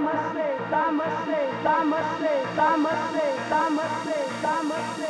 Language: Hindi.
Namaste, Namaste, Namaste, Namaste, Namaste, Namaste.